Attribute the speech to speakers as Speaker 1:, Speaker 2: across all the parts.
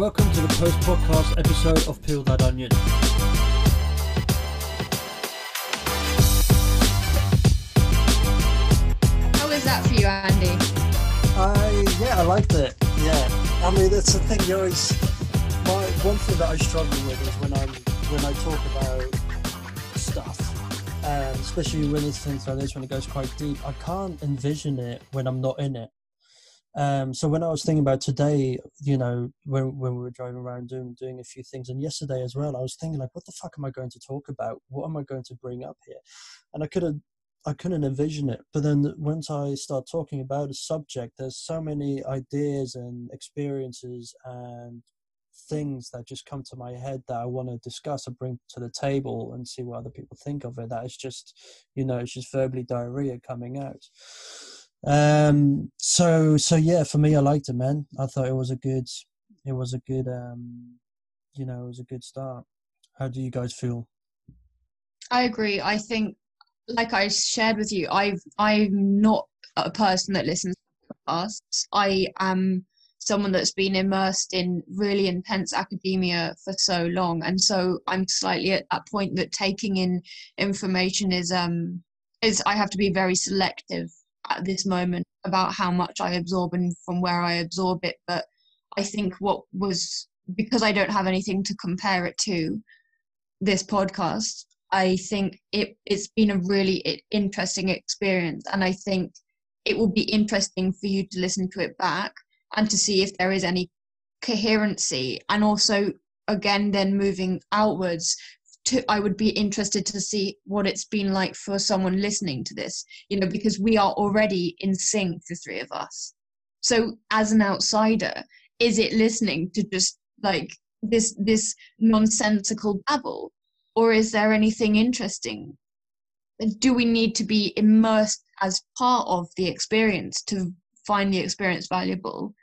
Speaker 1: Welcome to the post podcast episode of Peel That Onion.
Speaker 2: How was that for you, Andy?
Speaker 3: I yeah, I liked it. Yeah, I mean that's the thing. You always my one thing that I struggle with is when I'm when I talk about stuff, and especially when it's things like this when it goes quite deep. I can't envision it when I'm not in it. Um, so when I was thinking about today, you know, when when we were driving around doing doing a few things, and yesterday as well, I was thinking like, what the fuck am I going to talk about? What am I going to bring up here? And I could have I couldn't envision it. But then once I start talking about a subject, there's so many ideas and experiences and things that just come to my head that I want to discuss and bring to the table and see what other people think of it. That is just, you know, it's just verbally diarrhea coming out. Um. So so yeah, for me, I liked it, man. I thought it was a good, it was a good, um, you know, it was a good start. How do you guys feel?
Speaker 2: I agree. I think, like I shared with you, I've I'm not a person that listens to podcasts. I am someone that's been immersed in really intense academia for so long, and so I'm slightly at that point that taking in information is um is I have to be very selective at this moment about how much I absorb and from where I absorb it. But I think what was because I don't have anything to compare it to this podcast, I think it, it's been a really interesting experience. And I think it will be interesting for you to listen to it back and to see if there is any coherency. And also, again, then moving outwards, to, I would be interested to see what it's been like for someone listening to this, you know, because we are already in sync, the three of us. So, as an outsider, is it listening to just like this this nonsensical babble, or is there anything interesting? Do we need to be immersed as part of the experience to find the experience valuable,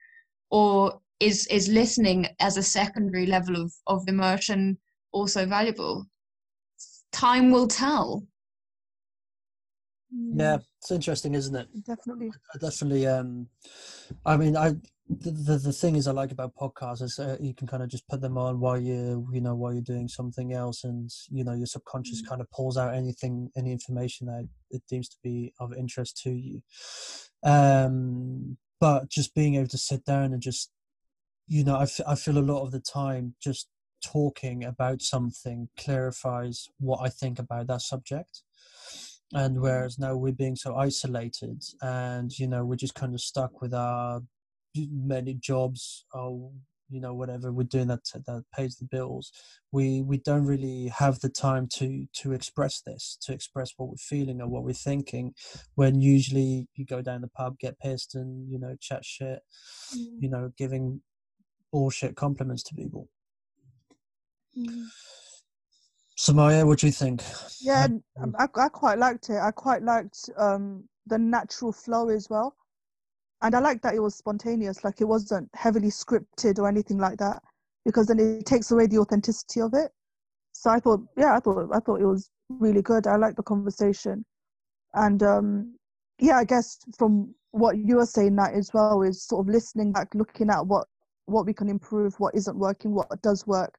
Speaker 2: or is is listening as a secondary level of of immersion also valuable? Time will tell.
Speaker 3: Yeah, it's interesting, isn't it?
Speaker 4: Definitely.
Speaker 3: I definitely. Um, I mean, I the, the the thing is I like about podcasts is uh, you can kind of just put them on while you you know while you're doing something else, and you know your subconscious
Speaker 4: Mm.
Speaker 3: kind of pulls out anything any information that it deems to be of interest to you. Um, but just being able to sit down and just you know I, f- I feel a lot of the time just talking about something clarifies what I think about that subject. And whereas now we're being so isolated and, you know, we're just kind of stuck with our many jobs or, you know, whatever we're doing that, that pays the bills. We, we don't really have the time to, to express this, to express what we're feeling or what we're thinking when usually you go down the pub, get pissed and, you know, chat shit,
Speaker 4: Mm.
Speaker 3: you know, giving bullshit compliments to people.
Speaker 4: Mm.
Speaker 3: Sumayiah, what do you think?
Speaker 4: Yeah, um, I, I quite liked it. I quite liked um, the natural flow as well. And I liked that it was spontaneous, like it wasn't heavily scripted or anything like that, because then it takes away the authenticity of it. So I thought, yeah, I thought I thought it was really good. I liked the conversation, and um, yeah, I guess from what you were saying that as well is sort of listening back, looking at what what we can improve, what isn't working, what does work,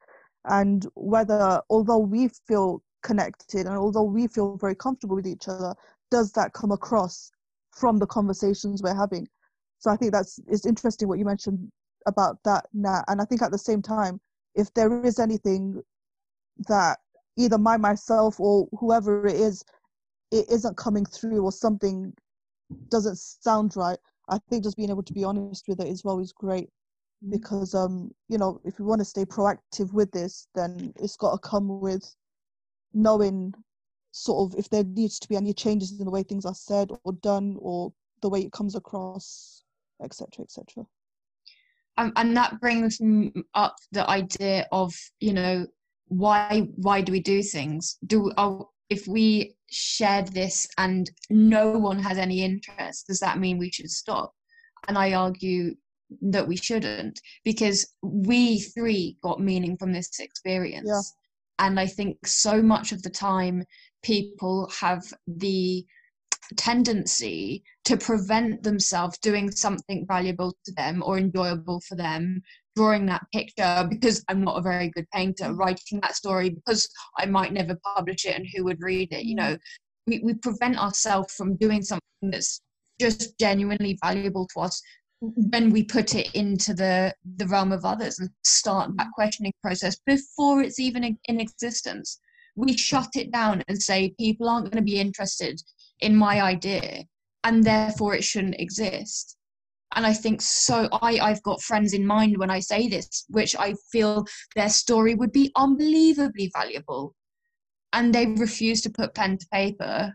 Speaker 4: and whether although we feel connected and although we feel very comfortable with each other, does that come across from the conversations we're having? So I think that's it's interesting what you mentioned about that, Nat. And I think at the same time, if there is anything that either my myself or whoever it is, it isn't coming through or something doesn't sound right, I think just being able to be honest with it as well is great because um you know if we want to stay proactive with this then it's got to come with knowing sort of if there needs to be any changes in the way things are said or done or the way it comes across etc etc
Speaker 2: um, and that brings up the idea of you know why why do we do things? Do are, if we shared this and no one has any interest does that mean we should stop? And i argue that we shouldn't because we three got meaning from this experience
Speaker 4: Yeah.
Speaker 2: and i think so much of the time people have the tendency to prevent themselves doing something valuable to them or enjoyable for them drawing that picture because I'm not a very good painter, mm-hmm. writing that story because I might never publish it and who would read it. You mm-hmm. know, we, we prevent ourselves from doing something that's just genuinely valuable to us when we put it into the the realm of others and start that mm-hmm. questioning process before it's even in existence. We shut it down and say people aren't going to be interested in my idea and therefore it shouldn't exist. And i think so i i've got friends in mind when i say this which i feel their story would be unbelievably valuable and they refuse to put pen to paper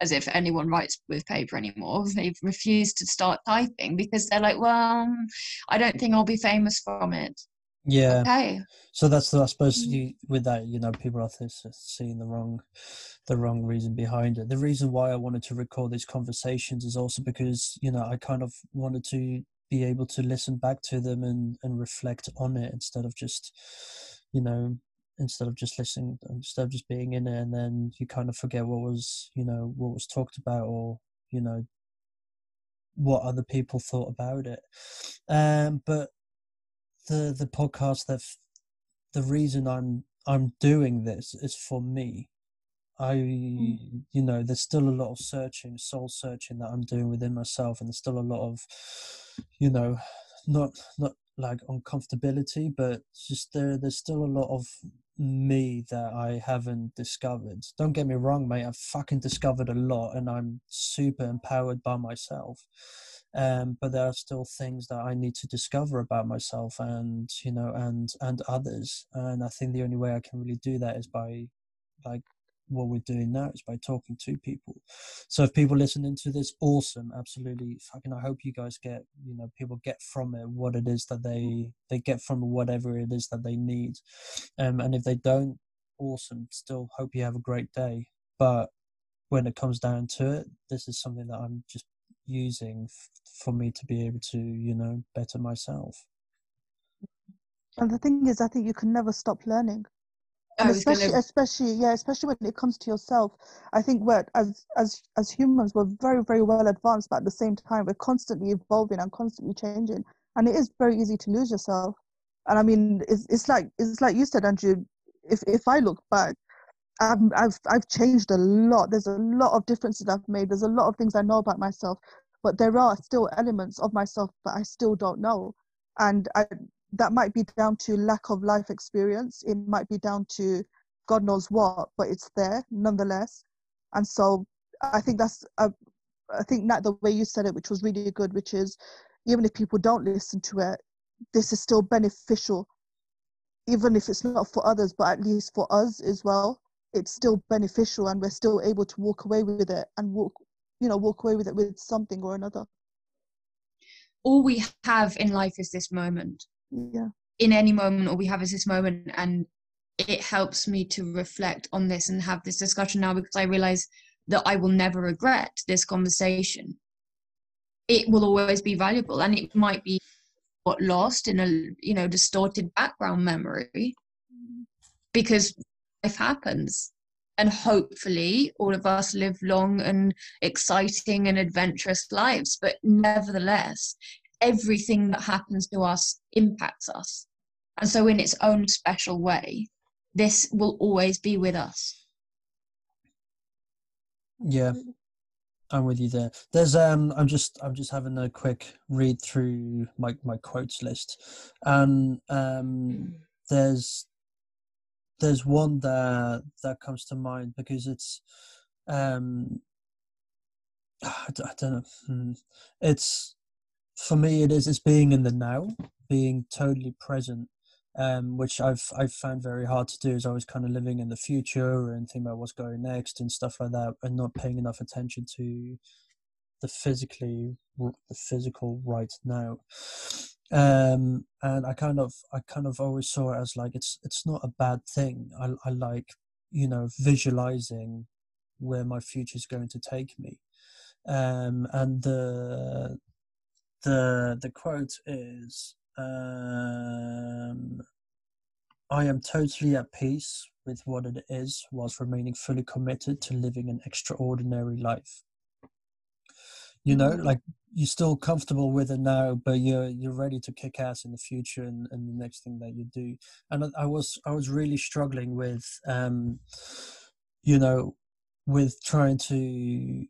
Speaker 2: as if anyone writes with paper anymore. They refuse to start typing because they're like well i don't think i'll be famous from it.
Speaker 3: Yeah.
Speaker 2: Okay.
Speaker 3: So that's the i suppose
Speaker 2: Mm.
Speaker 3: you with that you know people are seeing the wrong the wrong reason behind it. The reason why i wanted to record these conversations is also because you know i kind of wanted to be able to listen back to them and and reflect on it instead of just you know instead of just listening instead of just being in it and then you kind of forget what was you know what was talked about or you know what other people thought about it. Um but the the podcast that the reason i'm i'm doing this is for me. I you know there's still a lot of searching soul searching that i'm doing within myself and there's still a lot of you know not not like uncomfortability but just there there's still a lot of me that i haven't discovered. Don't get me wrong mate i've fucking discovered a lot and i'm super empowered by myself. Um, but there are still things that I need to discover about myself and you know and and others. And I think the only way I can really do that is by like what we're doing now is by talking to people. So if people listening to this awesome absolutely fucking I hope you guys get you know people get from it what it is that they they get from whatever it is that they need. Um, and if they don't awesome still hope you have a great day. But when it comes down to it this is something that I'm just using f- for me to be able to you know better myself.
Speaker 4: And the thing is, I think you can never stop learning. And
Speaker 2: was gonna-
Speaker 4: especially, especially, yeah, especially when it comes to yourself. I think we're as as as humans, we're very, very well advanced, but at the same time, we're constantly evolving and constantly changing. And it is very easy to lose yourself. And I mean, it's it's like it's like you said, Andrew. If if I look back, I've I've I've changed a lot. There's a lot of differences I've made. There's a lot of things I know about myself, but there are still elements of myself that I still don't know. And I that might be down to lack of life experience. It might be down to god knows what but it's there nonetheless. And so i think that's uh, i think that the way you said it which was really good which is even if people don't listen to it this is still beneficial. Even if it's not for others but at least for us as well it's still beneficial and we're still able to walk away with it and walk you know walk away with it with something or another.
Speaker 2: All we have in life is this moment
Speaker 4: yeah.
Speaker 2: in any moment all we have is this moment and it helps me to reflect on this and have this discussion now because i realize that i will never regret this conversation. It will always be valuable and it might be got lost in a you know distorted background memory? Because life happens and hopefully all of us live long and exciting and adventurous lives but nevertheless everything that happens to us impacts us. And so, in its own special way, this will always be with us.
Speaker 3: yeah i'm with you there there's um i'm just i'm just having a quick read through my my quotes list and um there's there's one that that comes to mind because it's um I don't know hmm. it's for me it is it's being in the now being totally present um which i've i've found very hard to do is always kind of living in the future and thinking about what's going next and stuff like that and not paying enough attention to the physically the physical right now. Um and i kind of i kind of always saw it as like it's it's not a bad thing. I, I like you know visualizing where my future is going to take me. Um and the the the quote is um I am totally at peace with what it is whilst remaining fully committed to living an extraordinary life. You know,
Speaker 4: Mhm.
Speaker 3: like you're still comfortable with it now, but you're you're ready to kick ass in the future and, and the next thing that you do. And I, I was I was really struggling with, um, you know, with trying to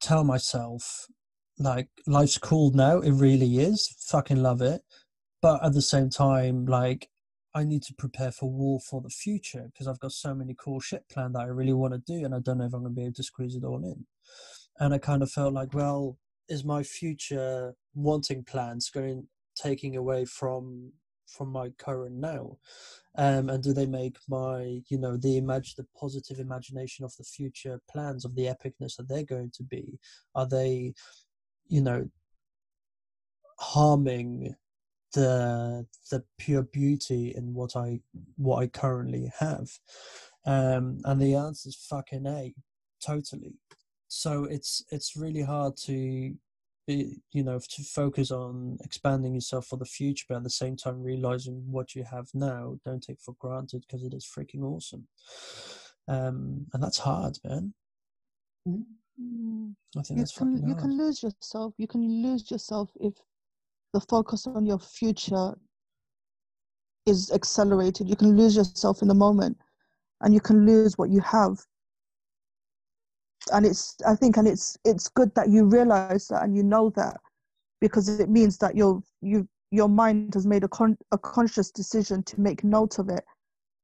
Speaker 3: tell myself like life's cool now. It really is. Fucking love it. But at the same time, like I need to prepare for war for the future because I've got so many cool shit planned that I really want to do, and I don't know if I'm going to be able to squeeze it all in. And I kind of felt like, well, is my future wanting plans going taking away from from my current now um, and do they make my you know the image the positive imagination of the future plans of the epicness that they're going to be are they you know harming the the pure beauty in what i what i currently have. Um and the answer is fucking a totally. So it's it's really hard to be you know to focus on expanding yourself for the future but at the same time realizing what you have now don't take for granted because it is freaking awesome. Um and that's hard man
Speaker 4: Mm.
Speaker 3: i think
Speaker 4: You
Speaker 3: that's
Speaker 4: can
Speaker 3: fucking
Speaker 4: you
Speaker 3: hard.
Speaker 4: can lose yourself. You can lose yourself if the focus on your future is accelerated. You can lose yourself in the moment, and you can lose what you have. And it's I think and it's it's good that you realize that and you know that because it means that your you your mind has made a con- a conscious decision to make note of it,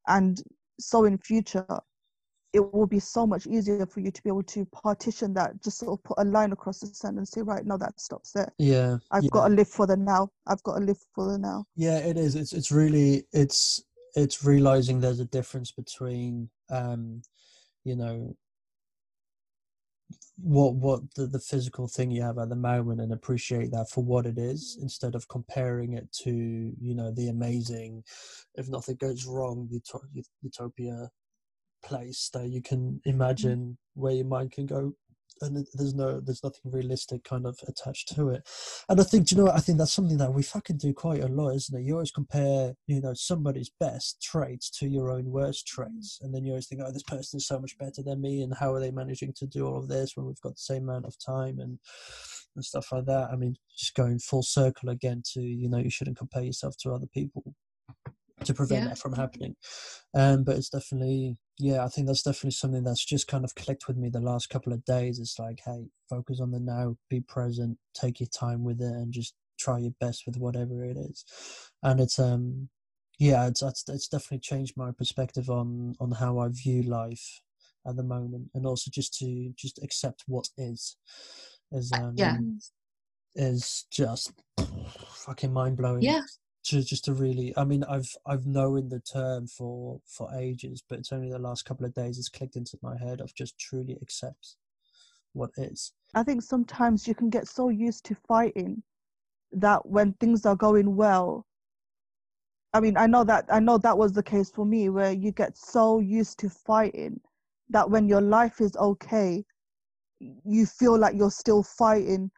Speaker 4: and so in future it will be so much easier for you to be able to partition that, just sort of put a line across the sand and say, right, now that stops there.
Speaker 3: yeah
Speaker 4: I've
Speaker 3: yeah.
Speaker 4: got to live for the now. I've got to live for the now.
Speaker 3: yeah it is it's it's really it's it's realizing there's a difference between um you know what what the, the physical thing you have at the moment and appreciate that for what it is instead of comparing it to you know the amazing if nothing goes wrong utopia place that you can imagine mm. where your mind can go and there's no there's nothing realistic kind of attached to it. And i think do you know what? I think that's something that we fucking do quite a lot isn't it? You always compare you know somebody's best traits to your own worst traits and then you always think oh this person is so much better than me and how are they managing to do all of this when we've got the same amount of time and and stuff like that? I mean just going full circle again to you know you shouldn't compare yourself to other people to prevent
Speaker 2: Yeah.
Speaker 3: that from happening um but it's definitely yeah i think that's definitely something that's just kind of clicked with me the last couple of days it's like hey focus on the now be present take your time with it and just try your best with whatever it is and it's um yeah it's it's, it's definitely changed my perspective on on how i view life at the moment and also just to just accept what is is um
Speaker 2: yeah.
Speaker 3: is just fucking mind-blowing
Speaker 2: Yeah.
Speaker 3: To just to really i mean i've i've known the term for for ages but it's only the last couple of days it's clicked into my head of just truly accept what is.
Speaker 4: I think sometimes you can get so used to fighting that when things are going well, I mean, I know that I know that was the case for me, where you get so used to fighting that when your life is okay, you feel like you're still fighting,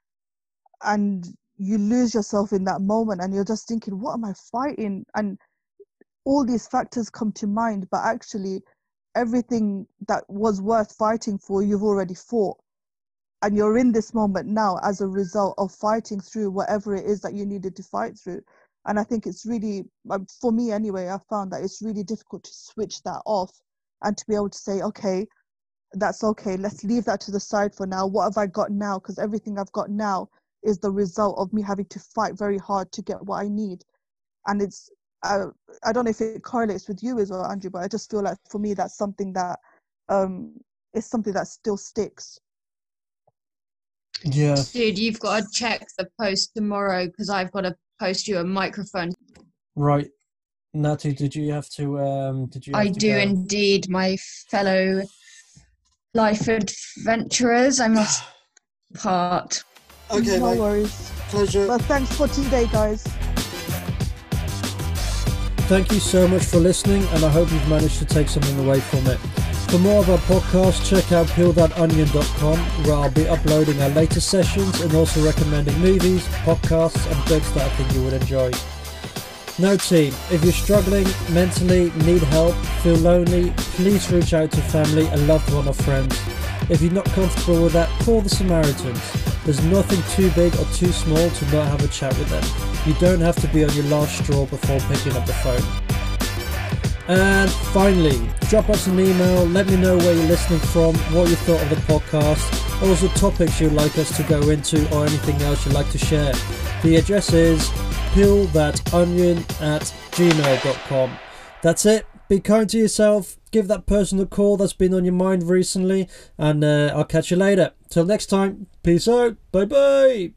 Speaker 4: and you lose yourself in that moment, and you're just thinking, "What am I fighting?" And all these factors come to mind, but actually, everything that was worth fighting for, you've already fought. And you're in this moment now as a result of fighting through whatever it is that you needed to fight through. And i think it's really um, for me anyway i found that it's really difficult to switch that off and to be able to say okay that's okay let's leave that to the side for now. What have i got now? Because everything i've got now is the result of me having to fight very hard to get what i need and it's I, i don't know if it correlates with you as well andrew but i just feel like for me that's something that um is something that still sticks
Speaker 3: yeah
Speaker 2: Dude, you've got to check the post tomorrow because I've got to post you a microphone.
Speaker 3: right Natty, did you have to um did you have
Speaker 2: I
Speaker 3: to
Speaker 2: do
Speaker 3: go?
Speaker 2: indeed, my fellow life adventurers. I must part.
Speaker 5: Okay,
Speaker 4: no
Speaker 5: mate.
Speaker 4: worries
Speaker 5: Pleasure.
Speaker 4: but thanks for today guys
Speaker 3: Thank you so much for listening, and I hope you've managed to take something away from it. For more of our podcast, check out peelthatonion.com, where I'll be uploading our latest sessions and also recommending movies, podcasts, and books that I think you would enjoy. Now, team, if you're struggling mentally, need help, feel lonely, please reach out to family, a loved one, or friends. If you're not comfortable with that, call the Samaritans. There's nothing too big or too small to not have a chat with them. You don't have to be on your last straw before picking up the phone. And finally, drop us an email. Let me know where you're listening from, what you thought of the podcast, also topics you'd like us to go into, or anything else you'd like to share. The address is peelthatonion at gmail.com. That's it. Be kind to yourself. Give that person a call that's been on your mind recently, and uh, I'll catch you later. Till next time, peace out. Bye bye.